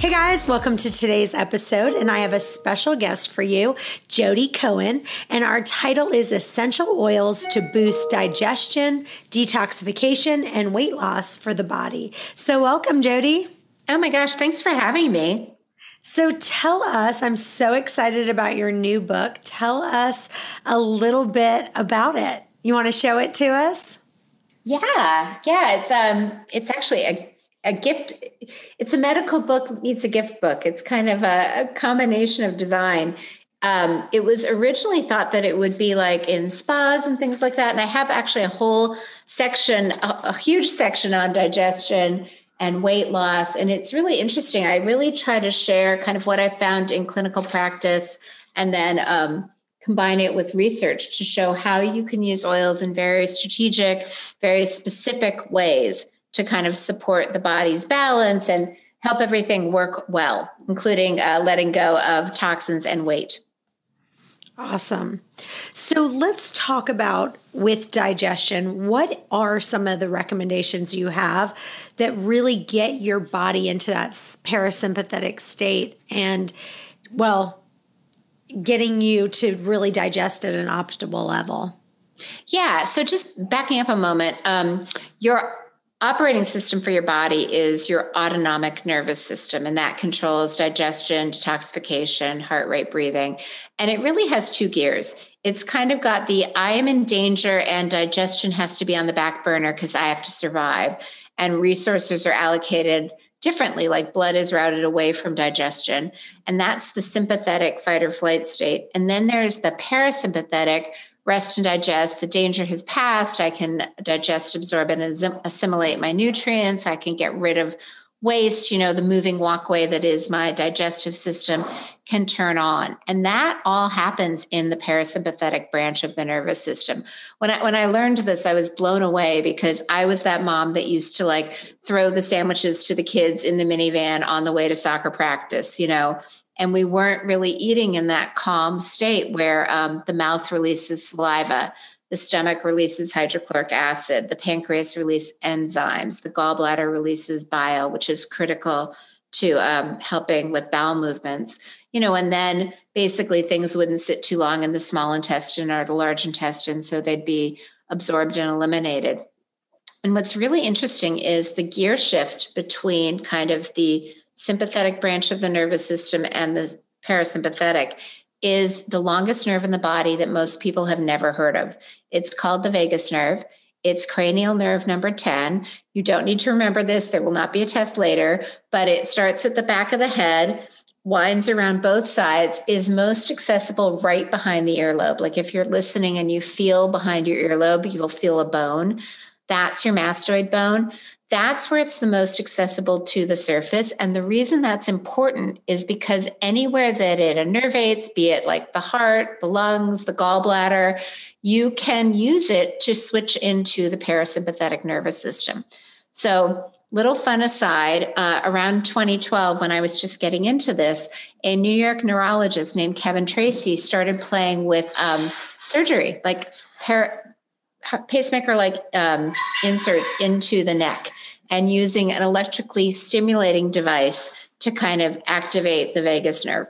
Hey guys, welcome to today's episode, and I have a special guest for you, Jodi Cohen, and our title is Essential Oils to Boost Digestion, Detoxification, and Weight Loss for the Body. So, welcome, Jodi. Oh my gosh, thanks for having me. So, tell us, I'm so excited about your new book. Tell us a little bit about it. You want to show it to us? Yeah, yeah, it's um it's actually a a gift it's a medical book meets a gift book. It's kind of a, a combination of design. Um, it was originally thought that it would be like in spas and things like that and i have actually a whole section a, a huge section on digestion and weight loss and it's really interesting. I really try to share kind of what i found in clinical practice and then um, combine it with research to show how you can use oils in very strategic very specific ways to kind of support the body's balance and help everything work well, including uh, letting go of toxins and weight. Awesome. So let's talk about with digestion. What are some of the recommendations you have that really get your body into that parasympathetic state and, well, getting you to really digest at an optimal level? Yeah. So just backing up a moment, um, your operating system for your body is your autonomic nervous system, and that controls digestion, detoxification, heart rate, breathing. And it really has two gears. It's kind of got the I am in danger and digestion has to be on the back burner because I have to survive. And resources are allocated differently, like blood is routed away from digestion. And that's the sympathetic fight or flight state. And then there's the parasympathetic rest and digest. The danger has passed. I can digest, absorb, and assimilate my nutrients. I can get rid of waste. You know, the moving walkway that is my digestive system can turn on. And that all happens in the parasympathetic branch of the nervous system. When I when I learned this, I was blown away because I was that mom that used to like throw the sandwiches to the kids in the minivan on the way to soccer practice, you know and we weren't really eating in that calm state where um, the mouth releases saliva the stomach releases hydrochloric acid the pancreas releases enzymes the gallbladder releases bile which is critical to um, helping with bowel movements you know and then basically things wouldn't sit too long in the small intestine or the large intestine so they'd be absorbed and eliminated. And what's really interesting is the gear shift between kind of the sympathetic branch of the nervous system and the parasympathetic is the longest nerve in the body that most people have never heard of. It's called the vagus nerve. It's cranial nerve number 10. You don't need to remember this. There will not be a test later, but it starts at the back of the head, winds around both sides, is most accessible right behind the earlobe. Like if you're listening and you feel behind your earlobe, you'll feel a bone. That's your mastoid bone that's where it's the most accessible to the surface. And the reason that's important is because anywhere that it innervates, be it like the heart, the lungs, the gallbladder, you can use it to switch into the parasympathetic nervous system. So, little fun aside, uh, around 2012, when I was just getting into this, a New York neurologist named Kevin Tracey started playing with um, surgery, like par- pacemaker like um, inserts into the neck and using an electrically stimulating device to kind of activate the vagus nerve.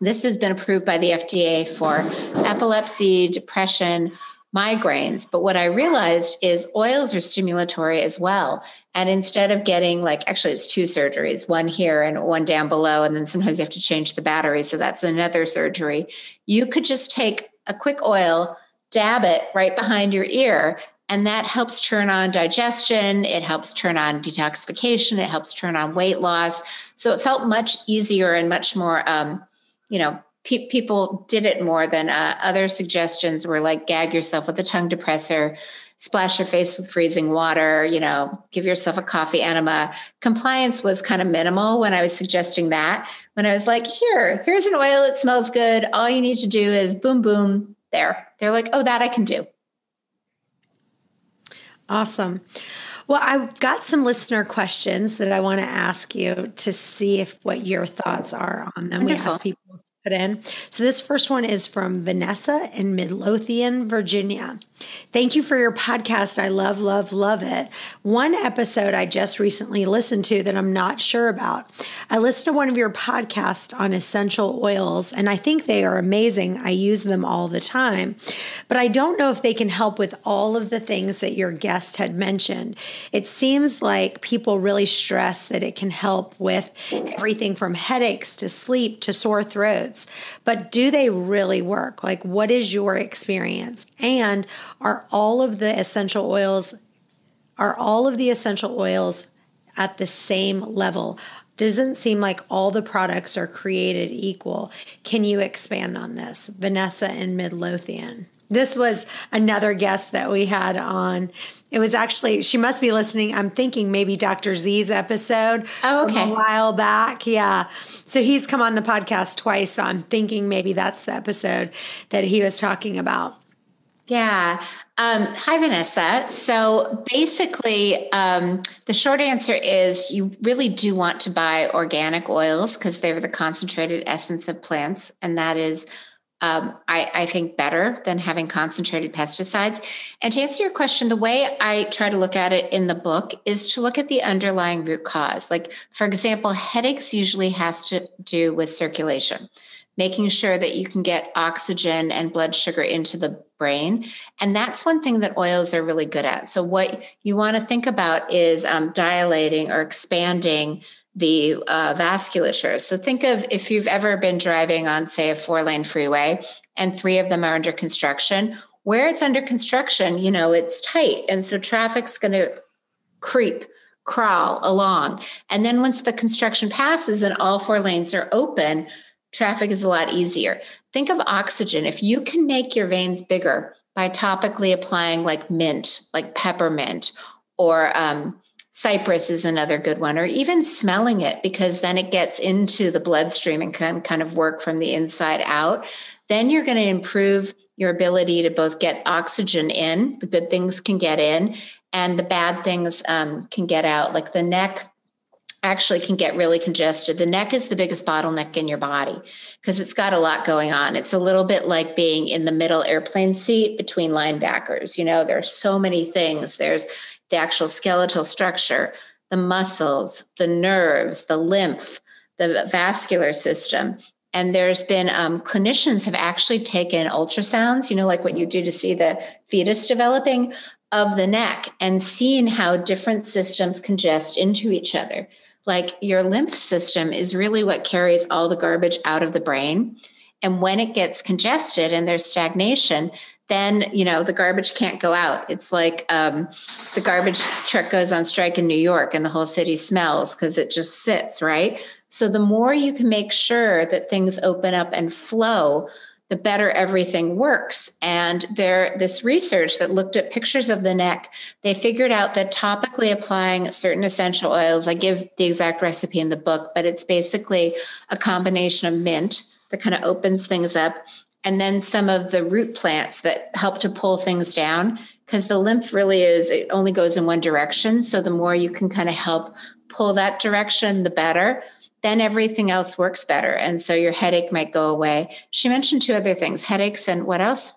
This has been approved by the FDA for epilepsy, depression, migraines. But what I realized is oils are stimulatory as well. And instead of getting like, actually, it's two surgeries, one here and one down below, and then sometimes you have to change the battery. So that's another surgery. You could just take a quick oil, dab it right behind your ear, and that helps turn on digestion, it helps turn on detoxification, it helps turn on weight loss. So it felt much easier and much more, um, you know, pe- people did it more than uh, other suggestions were like gag yourself with a tongue depressor, splash your face with freezing water, you know, give yourself a coffee enema. Compliance was kind of minimal when I was suggesting that. When I was like, here, here's an oil, it smells good. All you need to do is boom, boom, there. They're like, oh, that I can do. Awesome. Well, I've got some listener questions that I want to ask you to see if what your thoughts are on them. Wonderful. We ask people put in. So this first one is from Vanessa in Midlothian, Virginia. Thank you for your podcast. I love, love, love it. One episode I just recently listened to that I'm not sure about. I listened to one of your podcasts on essential oils, and I think they are amazing. I use them all the time, but I don't know if they can help with all of the things that your guest had mentioned. It seems like people really stress that it can help with everything from headaches to sleep to sore throats, but do they really work? Like, what is your experience? And are all of the essential oils are all of the essential oils at the same level doesn't seem like all the products are created equal can you expand on this vanessa in midlothian this was another guest that we had on it was actually she must be listening i'm thinking maybe dr z's episode oh, okay. a while back yeah so he's come on the podcast twice so i'm thinking maybe that's the episode that he was talking about yeah. Um, hi, Vanessa. So basically, um, the short answer is you really do want to buy organic oils because they're the concentrated essence of plants. And that is, um, I, I, think, better than having concentrated pesticides. And to answer your question, the way I try to look at it in the book is to look at the underlying root cause. Like, for example, headaches usually has to do with circulation making sure that you can get oxygen and blood sugar into the brain. And that's one thing that oils are really good at. So, what you want to think about is um, dilating or expanding the uh, vasculature. So, think of if you've ever been driving on, say, a four lane freeway and three of them are under construction. Where it's under construction, you know, it's tight. And so traffic's going to creep crawl along. And then once the construction passes and all four lanes are open, traffic is a lot easier. Think of oxygen. If you can make your veins bigger by topically applying like mint, like peppermint, or um, cypress is another good one, or even smelling it because then it gets into the bloodstream and can kind of work from the inside out, then you're going to improve your ability to both get oxygen in, the good things can get in, and the bad things um, can get out. Like the neck actually can get really congested. The neck is the biggest bottleneck in your body because it's got a lot going on. It's a little bit like being in the middle airplane seat between linebackers. You know, there's so many things. There's the actual skeletal structure, the muscles, the nerves, the lymph, the vascular system. And there's been um, clinicians have actually taken ultrasounds, you know, like what you do to see the fetus developing of the neck and seen how different systems congest into each other like your lymph system is really what carries all the garbage out of the brain. And when it gets congested and there's stagnation, then you know the garbage can't go out. It's like um, the garbage truck goes on strike in New York and the whole city smells because it just sits right. So the more you can make sure that things open up and flow, the better everything works. And there, this research that looked at pictures of the neck, they figured out that topically applying certain essential oils, I give the exact recipe in the book, but it's basically a combination of mint that kind of opens things up, and then some of the root plants that help to pull things down. Because the lymph really is, it only goes in one direction. So the more you can kind of help pull that direction, the better then everything else works better. And so your headache might go away. She mentioned two other things headaches and what else?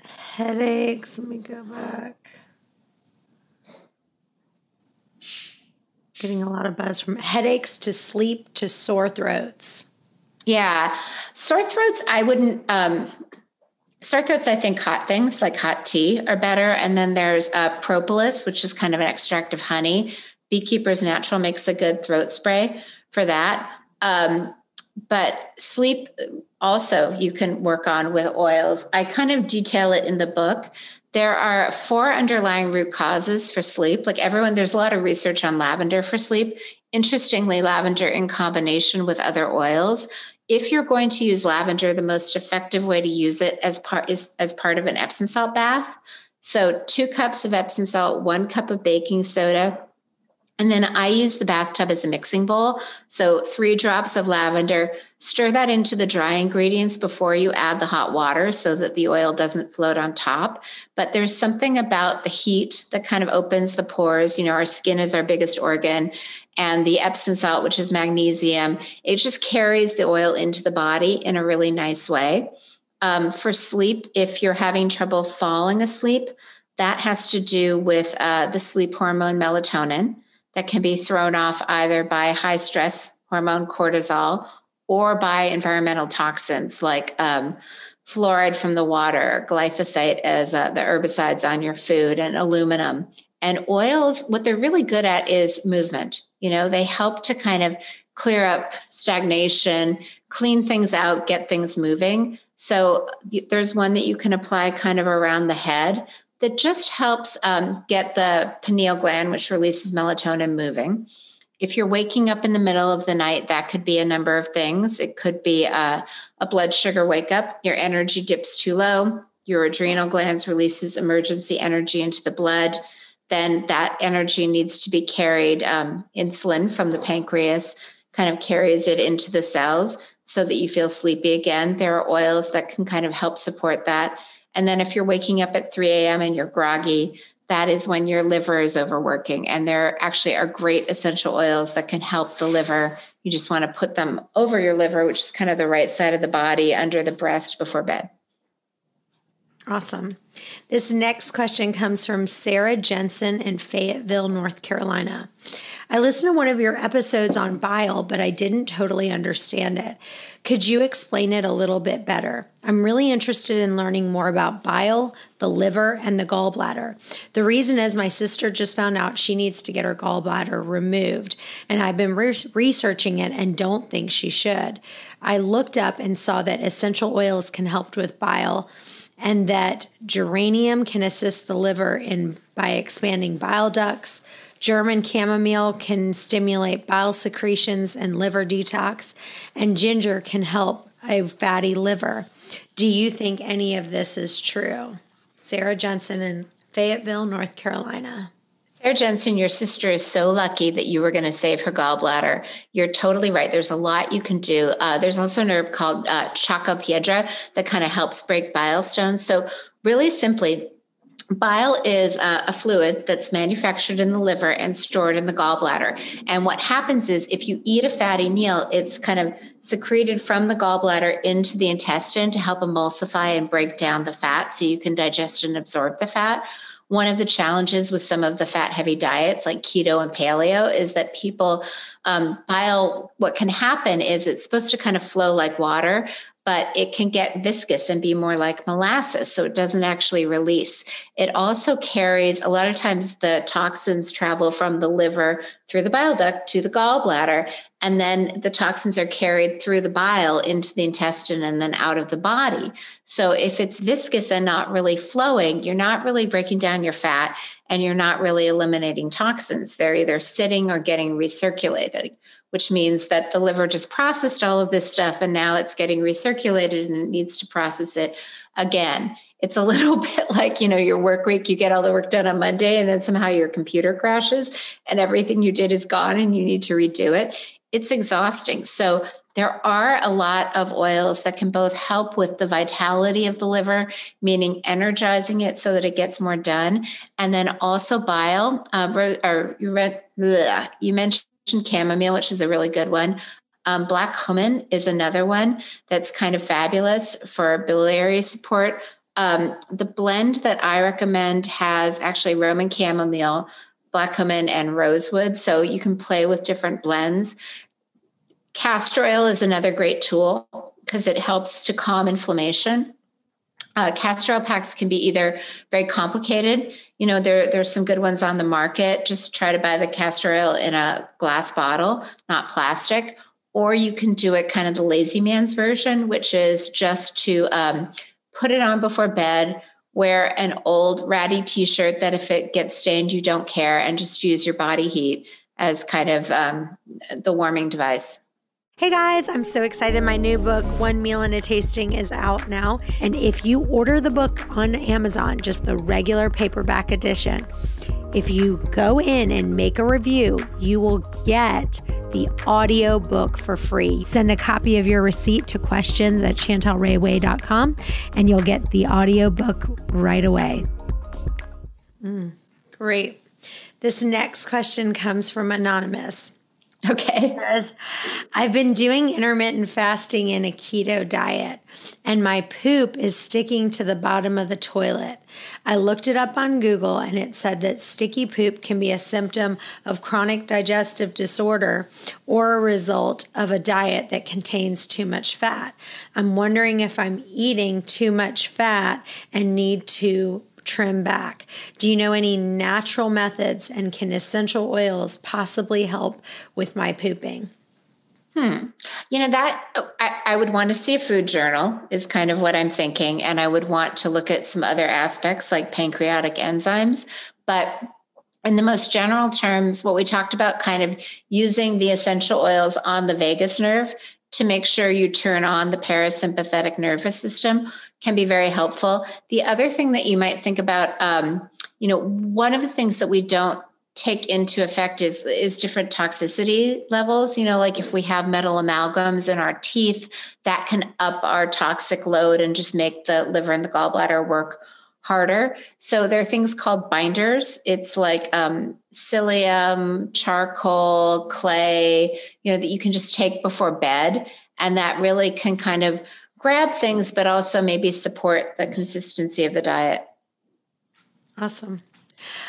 Headaches. Let me go back. Getting a lot of buzz from headaches to sleep to sore throats. Yeah. Sore throats, I wouldn't. Um, sore throats, I think hot things like hot tea are better. And then there's uh, propolis, which is kind of an extract of honey Beekeeper's Natural makes a good throat spray for that. Um, but sleep also you can work on with oils. I kind of detail it in the book. There are four underlying root causes for sleep. Like everyone, there's a lot of research on lavender for sleep. Interestingly, lavender in combination with other oils. If you're going to use lavender, the most effective way to use it as part is as part of an Epsom salt bath. So, two cups of Epsom salt, one cup of baking soda, And then I use the bathtub as a mixing bowl. So, three drops of lavender, stir that into the dry ingredients before you add the hot water so that the oil doesn't float on top. But there's something about the heat that kind of opens the pores. You know, our skin is our biggest organ, and the Epsom salt, which is magnesium, it just carries the oil into the body in a really nice way. Um, for sleep, if you're having trouble falling asleep, that has to do with uh, the sleep hormone melatonin that can be thrown off either by high stress hormone cortisol or by environmental toxins like um, fluoride from the water, glyphosate as uh, the herbicides on your food, and aluminum. And oils, what they're really good at is movement. You know, they help to kind of clear up stagnation, clean things out, get things moving. So there's one that you can apply kind of around the head that just helps um, get the pineal gland, which releases melatonin, moving. If you're waking up in the middle of the night, that could be a number of things. It could be a, a blood sugar wake up, your energy dips too low, your adrenal glands releases emergency energy into the blood. Then that energy needs to be carried. Um, insulin from the pancreas kind of carries it into the cells so that you feel sleepy again. There are oils that can kind of help support that. And then if you're waking up at 3 a.m. and you're groggy, that is when your liver is overworking. And there actually are great essential oils that can help the liver. You just want to put them over your liver, which is kind of the right side of the body, under the breast before bed. Awesome. This next question comes from Sarah Jensen in Fayetteville, North Carolina. I listened to one of your episodes on bile, but I didn't totally understand it. Could you explain it a little bit better? I'm really interested in learning more about bile, the liver, and the gallbladder. The reason is my sister just found out she needs to get her gallbladder removed, and I've been re- researching it and don't think she should. I looked up and saw that essential oils can help with bile and that geranium can assist the liver in by expanding bile ducts. German chamomile can stimulate bile secretions and liver detox, and ginger can help a fatty liver. Do you think any of this is true? Sarah Jensen in Fayetteville, North Carolina. Sarah Jensen, your sister is so lucky that you were going to save her gallbladder. You're totally right. There's a lot you can do. Uh, there's also an herb called uh, chanca piedra that kind of helps break bile stones. So, really simply, Bile is a, fluid that's manufactured in the liver and stored in the gallbladder. And what happens is if you eat a fatty meal, it's kind of secreted from the gallbladder into the intestine to help emulsify and break down the fat so you can digest and absorb the fat. One of the challenges with some of the fat heavy diets like keto and paleo is that people um, bile, what can happen is it's supposed to kind of flow like water, but it can get viscous and be more like molasses. So it doesn't actually release. It also carries a lot of times the toxins travel from the liver through the bile duct to the gallbladder. And then the toxins are carried through the bile into the intestine and then out of the body. So if it's viscous and not really flowing, you're not really breaking down your fat and you're not really eliminating toxins. They're either sitting or getting recirculated which means that the liver just processed all of this stuff and now it's getting recirculated and it needs to process it again. It's a little bit like, you know, your work week, you get all the work done on Monday and then somehow your computer crashes and everything you did is gone and you need to redo it. It's exhausting. So there are a lot of oils that can both help with the vitality of the liver, meaning energizing it so that it gets more done, and then also bile. Uh, or you, read, bleh, you mentioned chamomile, which is a really good one. Um, black cumin is another one that's kind of fabulous for biliary support. Um, the blend that I recommend has actually Roman chamomile, black cumin, and rosewood. So you can play with different blends. Castor oil is another great tool because it helps to calm inflammation. Uh, castor oil packs can be either very complicated. You know, there there's some good ones on the market. Just try to buy the castor oil in a glass bottle, not plastic. Or you can do it kind of the lazy man's version, which is just to um, put it on before bed, wear an old ratty t-shirt that if it gets stained, you don't care, and just use your body heat as kind of um, the warming device. Hey guys, I'm so excited. My new book, One Meal and a Tasting, is out now. And if you order the book on Amazon, just the regular paperback edition, if you go in and make a review, you will get the audio book for free. Send a copy of your receipt to questions at chantelrayway.com and you'll get the audio book right away. Mm, great. This next question comes from Anonymous. Okay. Says, I've been doing intermittent fasting in a keto diet, and my poop is sticking to the bottom of the toilet. I looked it up on Google, and it said that sticky poop can be a symptom of chronic digestive disorder or a result of a diet that contains too much fat. I'm wondering if I'm eating too much fat and need to trim back? Do you know any natural methods and can essential oils possibly help with my pooping? Hmm. You know, that I, I, would want to see a food journal, is kind of what I'm thinking. And I would want to look at some other aspects like pancreatic enzymes. But in the most general terms, what we talked about kind of using the essential oils on the vagus nerve to make sure you turn on the parasympathetic nervous system can be very helpful. The other thing that you might think about, um, you know, one of the things that we don't take into effect is is different toxicity levels. You know like if we have metal amalgams in our teeth that can up our toxic load and just make the liver and the gallbladder work harder. So there are things called binders. It's like um, psyllium charcoal clay you know that you can just take before bed. And that really can kind of grab things, but also maybe support the consistency of the diet. Awesome.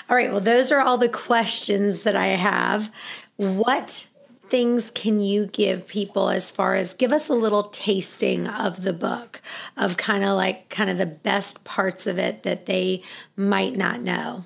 All right. Well, those are all the questions that I have. What things can you give people as far as give us a little tasting of the book of kind of like kind of the best parts of it that they might not know?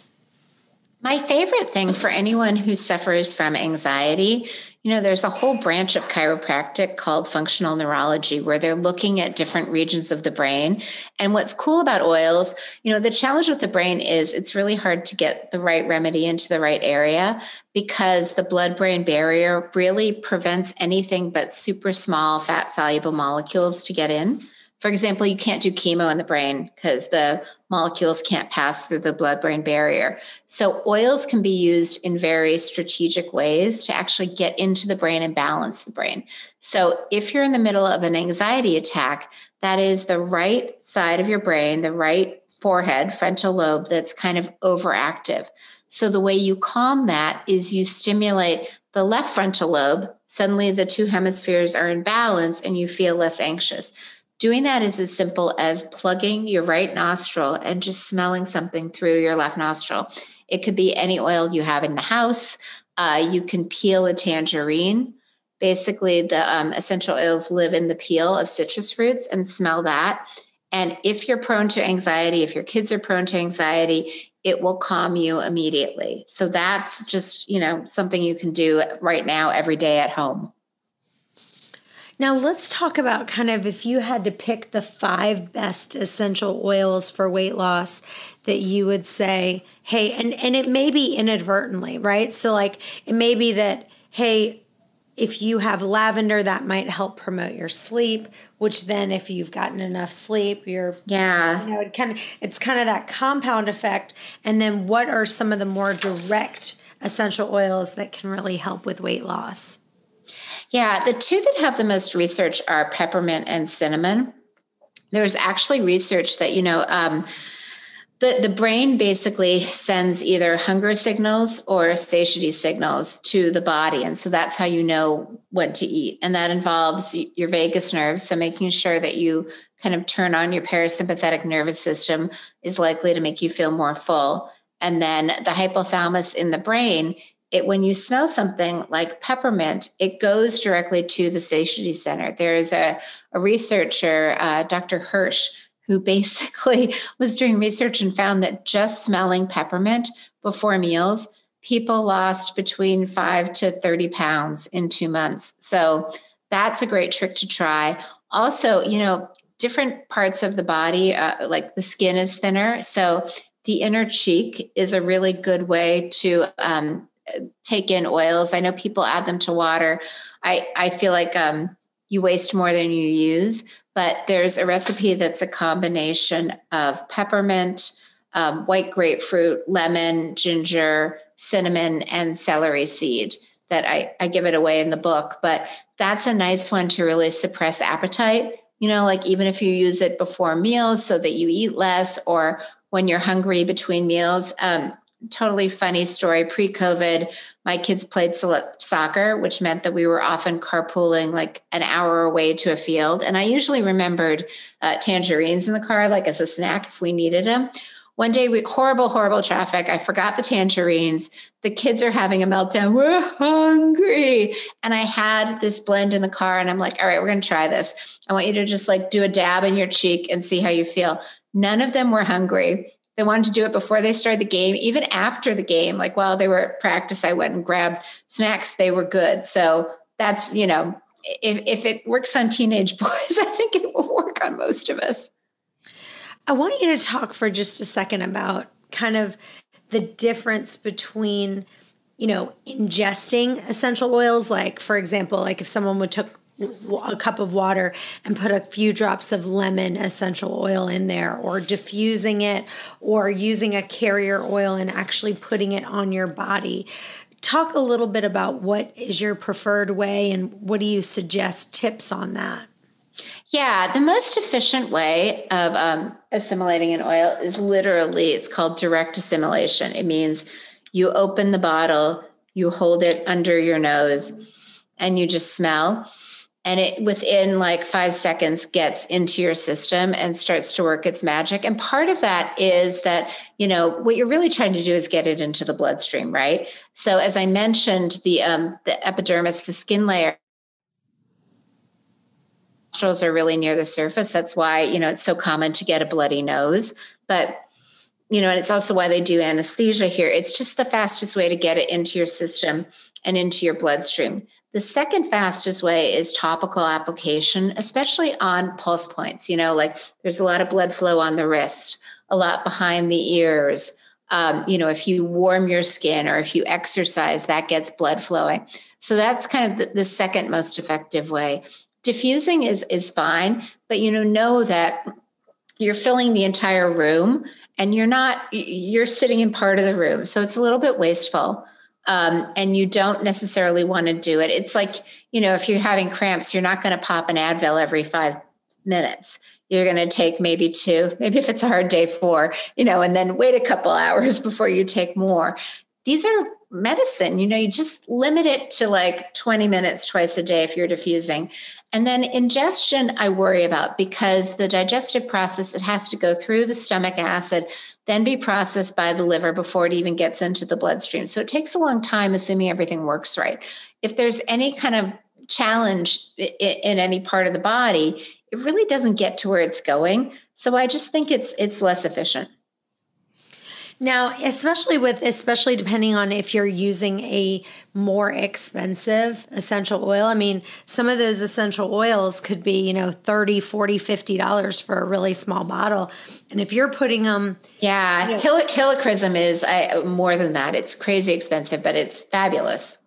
My favorite thing for anyone who suffers from anxiety you know, there's a whole branch of chiropractic called functional neurology where they're looking at different regions of the brain. And what's cool about oils, you know, the challenge with the brain is it's really hard to get the right remedy into the right area because the blood brain barrier really prevents anything but super small fat soluble molecules to get in. For example, you can't do chemo in the brain because the molecules can't pass through the blood brain barrier. So, oils can be used in very strategic ways to actually get into the brain and balance the brain. So, if you're in the middle of an anxiety attack, that is the right side of your brain, the right forehead, frontal lobe that's kind of overactive. So, the way you calm that is you stimulate the left frontal lobe. Suddenly, the two hemispheres are in balance and you feel less anxious. Doing that is as simple as plugging your right nostril and just smelling something through your left nostril. It could be any oil you have in the house. Uh, you can peel a tangerine. Basically, the um, essential oils live in the peel of citrus fruits and smell that. And if you're prone to anxiety, if your kids are prone to anxiety, it will calm you immediately. So that's just, you know, something you can do right now every day at home. Now, let's talk about kind of if you had to pick the five best essential oils for weight loss that you would say, hey, and, and it may be inadvertently, right? So, like, it may be that, hey, if you have lavender, that might help promote your sleep. Which then, if you've gotten enough sleep, you're yeah, you know, it kind of it's kind of that compound effect. And then, what are some of the more direct essential oils that can really help with weight loss? Yeah, the two that have the most research are peppermint and cinnamon. There's actually research that, you know, um, the, the brain basically sends either hunger signals or satiety signals to the body. And so that's how you know what to eat. And that involves your vagus nerve. So making sure that you kind of turn on your parasympathetic nervous system is likely to make you feel more full. And then the hypothalamus in the brain it when you smell something like peppermint, it goes directly to the satiety center. There is a, a researcher, uh, Dr. Hirsch, who basically was doing research and found that just smelling peppermint before meals, people lost between five to 30 pounds in two months. So that's a great trick to try. Also, you know, different parts of the body, uh, like the skin is thinner. So the inner cheek is a really good way to um, take in oils. I know people add them to water. I, I feel like um, you waste more than you use, but there's a recipe that's a combination of peppermint, um, white grapefruit, lemon, ginger, cinnamon, and celery seed that I, I give it away in the book. But that's a nice one to really suppress appetite. You know, like even if you use it before meals so that you eat less or when you're hungry between meals. Um, totally funny story pre COVID, my kids played soccer, which meant that we were often carpooling like an hour away to a field. And I usually remembered uh, tangerines in the car, like as a snack if we needed them. One day, we horrible, horrible traffic. I forgot the tangerines. The kids are having a meltdown. We're hungry. And I had this blend in the car, and I'm like, all right, we're going to try this. I want you to just like do a dab in your cheek and see how you feel. None of them were hungry. They wanted to do it before they started the game, even after the game. Like while they were at practice, I went and grabbed snacks. They were good. So that's, you know, if, if it works on teenage boys, I think it will work on most of us. I want you to talk for just a second about kind of the difference between, you know, ingesting essential oils. Like, for example, like if someone would took a cup of water and put a few drops of lemon essential oil in there, or diffusing it, or using a carrier oil and actually putting it on your body. Talk a little bit about what is your preferred way and what do you suggest tips on that? Yeah, the most efficient way of um, assimilating an oil is literally, it's called direct assimilation. It means you open the bottle, you hold it under your nose, and you just smell and it within like five seconds gets into your system and starts to work its magic. And part of that is that you know what you're really trying to do is get it into the bloodstream right? So as i mentioned the um the epidermis the skin layer nostrils are really near the surface. That's why you know it's so common to get a bloody nose. But you know and it's also why they do anesthesia here. It's just the fastest way to get it into your system and into your bloodstream the second fastest way is topical application, especially on pulse points. You know, like there's a lot of blood flow on the wrist, a lot behind the ears. Um, you know, if you warm your skin or if you exercise, that gets blood flowing. So that's kind of the, the second most effective way. Diffusing is is fine, but you know, know that you're filling the entire room and you're not you're sitting in part of the room so it's a little bit wasteful um, and you don't necessarily want to do it. It's like, you know, if you're having cramps, you're not going to pop an Advil every five minutes. You're going to take maybe two, maybe if it's a hard day, four, you know, and then wait a couple hours before you take more. These are medicine. You know, you just limit it to like 20 minutes twice a day if you're diffusing. And then ingestion, I worry about because the digestive process, it has to go through the stomach acid, then be processed by the liver before it even gets into the bloodstream. So it takes a long time, assuming everything works right. If there's any kind of challenge in any part of the body, it really doesn't get to where it's going. So I just think it's it's less efficient. Now, especially with, especially depending on if you're using a more expensive essential oil. I mean, some of those essential oils could be, you know, 30, 40, 50 dollars for a really small bottle. And if you're putting them. Yeah. You know, Hel- helichrysum is I, more than that. It's crazy expensive, but it's fabulous.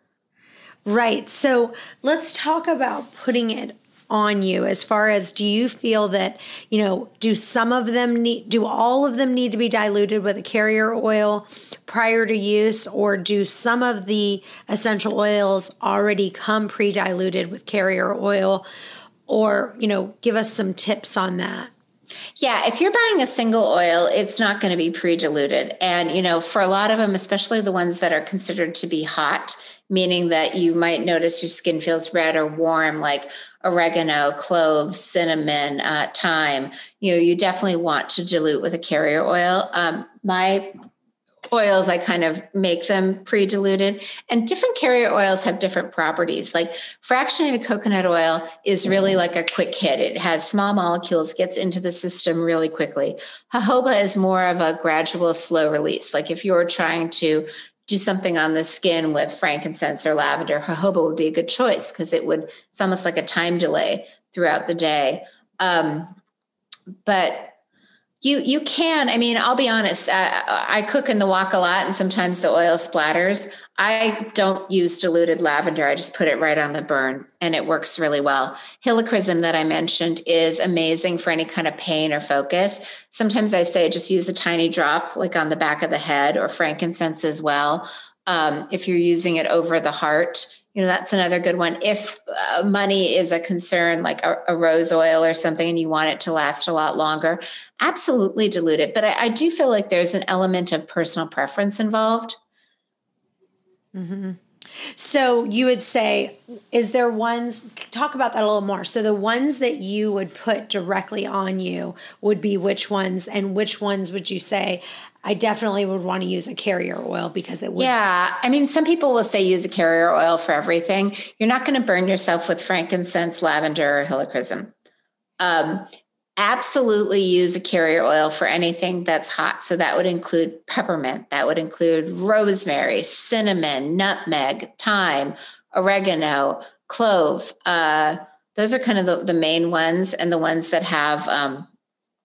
Right. So let's talk about putting it on you as far as do you feel that you know do some of them need do all of them need to be diluted with a carrier oil prior to use? Or do some of the essential oils already come pre-diluted with carrier oil? Or you know give us some tips on that. Yeah, if you're buying a single oil, it's not going to be pre diluted. And, you know, for a lot of them, especially the ones that are considered to be hot, meaning that you might notice your skin feels red or warm, like oregano, cloves, cinnamon, uh, thyme. You know, you definitely want to dilute with a carrier oil. Um, my oils, I kind of make them pre diluted. And different carrier oils have different properties. Like fractionated coconut oil is really like a quick hit, it has small molecules, gets into the system really quickly. Jojoba is more of a gradual, slow release. Like if you're trying to do something on the skin with frankincense or lavender, jojoba would be a good choice because it would, it's almost like a time delay throughout the day. Um, but You you can. I mean, I'll be honest. Uh, I cook in the wok a lot, and sometimes the oil splatters. I don't use diluted lavender. I just put it right on the burn, and it works really well. Helichrysum that I mentioned is amazing for any kind of pain or focus. Sometimes I say just use a tiny drop, like on the back of the head, or frankincense as well. Um, if you're using it over the heart, you know that's another good one. If uh, money is a concern like a, a, rose oil or something and you want it to last a lot longer absolutely dilute it. But I, I do feel like there's an element of personal preference involved. Mm-hmm. so you would say is there ones talk about that a little more. So the ones that you would put directly on you would be which ones and which ones would you say I definitely would want to use a carrier oil because it would. Yeah. I mean, some people will say use a carrier oil for everything. You're not going to burn yourself with frankincense, lavender, or helichrysum. Um, absolutely use a carrier oil for anything that's hot. So that would include peppermint, that would include rosemary, cinnamon, nutmeg, thyme, oregano, clove. Uh, those are kind of the, the main ones and the ones that have um,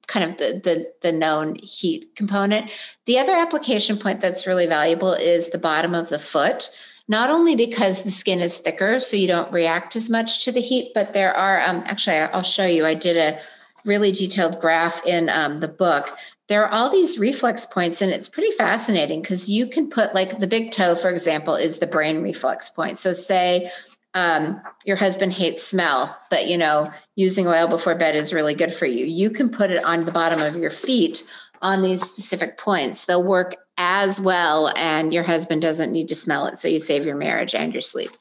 kind of the, the, the known heat component. The other application point that's really valuable is the bottom of the foot. Not only because the skin is thicker, so you don't react as much to the heat, but there are um, actually I'll show you. I did a really detailed graph in um, the book. There are all these reflex points, and it's pretty fascinating because you can put like the big toe, for example, is the brain reflex point. So say um, your husband hates smell, but you know, using oil before bed is really good for you. You can put it on the bottom of your feet on these specific points. They'll work as well, and your husband doesn't need to smell it. So you save your marriage and your sleep.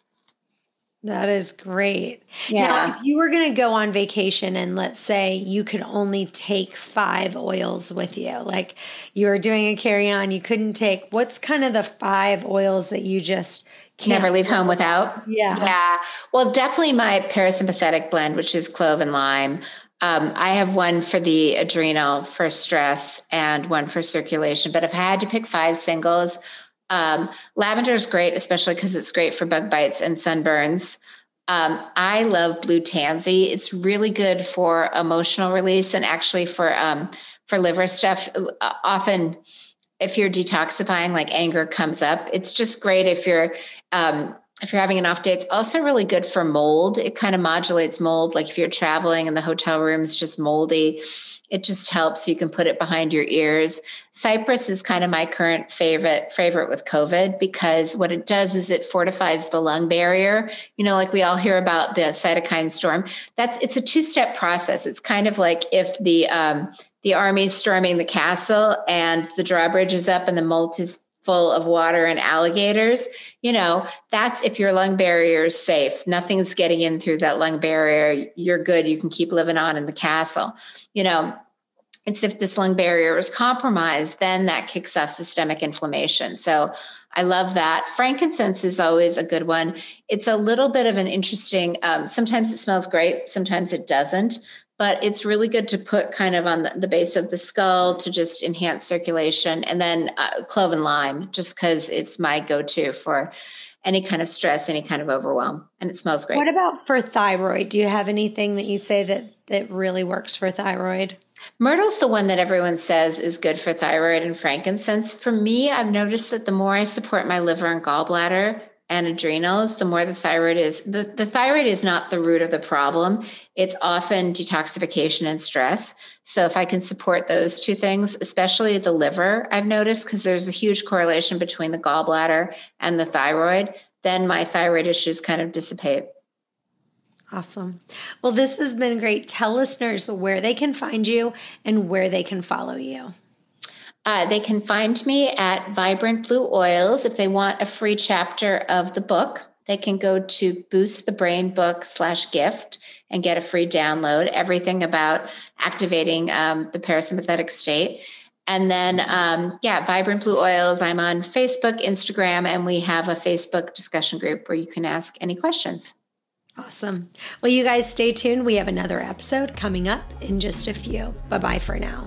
That is great. Yeah. Now, if you were going to go on vacation and let's say you could only take five oils with you, like you were doing a carry on, you couldn't take, what's kind of the five oils that you just never leave home without. Yeah. Yeah. Well, definitely my parasympathetic blend, which is clove and lime. Um, I have one for the adrenal for stress and one for circulation. But if I had to pick five singles, um, lavender is great, especially because it's great for bug bites and sunburns. Um, I love blue tansy. It's really good for emotional release and actually for um, for liver stuff. Often if you're detoxifying, like anger comes up. It's just great if you're um, if you're having an off day. It's also really good for mold. It kind of modulates mold. Like if you're traveling and the hotel room is just moldy, it just helps. You can put it behind your ears. Cypress is kind of my current favorite favorite with COVID because what it does is it fortifies the lung barrier. You know, like we all hear about the cytokine storm. That's it's a two step process. It's kind of like if the um, the army's storming the castle and the drawbridge is up and the moat is full of water and alligators, you know, that's if your lung barrier is safe. Nothing's getting in through that lung barrier. You're good. You can keep living on in the castle. You know, it's if this lung barrier is compromised, then that kicks off systemic inflammation. So I love that. Frankincense is always a good one. It's a little bit of an interesting, um, sometimes it smells great, sometimes it doesn't but it's really good to put kind of on the, the base of the skull to just enhance circulation and then uh, clove and lime just because it's my go-to for any kind of stress any kind of overwhelm and it smells great. What about for thyroid? Do you have anything that you say that that really works for thyroid? Myrtle's the one that everyone says is good for thyroid and frankincense. For me, I've noticed that the more I support my liver and gallbladder, and adrenals, the more the thyroid is. The, the thyroid is not the root of the problem. It's often detoxification and stress. So if I can support those two things, especially the liver, I've noticed because there's a huge correlation between the gallbladder and the thyroid, then my thyroid issues kind of dissipate. Awesome. Well, this has been great. Tell listeners where they can find you and where they can follow you. Uh, they can find me at Vibrant Blue Oils. If they want a free chapter of the book, they can go to Boost the Brain Book slash gift and get a free download, everything about activating um, the parasympathetic state. And then, um, yeah, Vibrant Blue Oils. I'm on Facebook, Instagram, and we have a Facebook discussion group where you can ask any questions. Awesome. Well, you guys stay tuned. We have another episode coming up in just a few. Bye bye for now.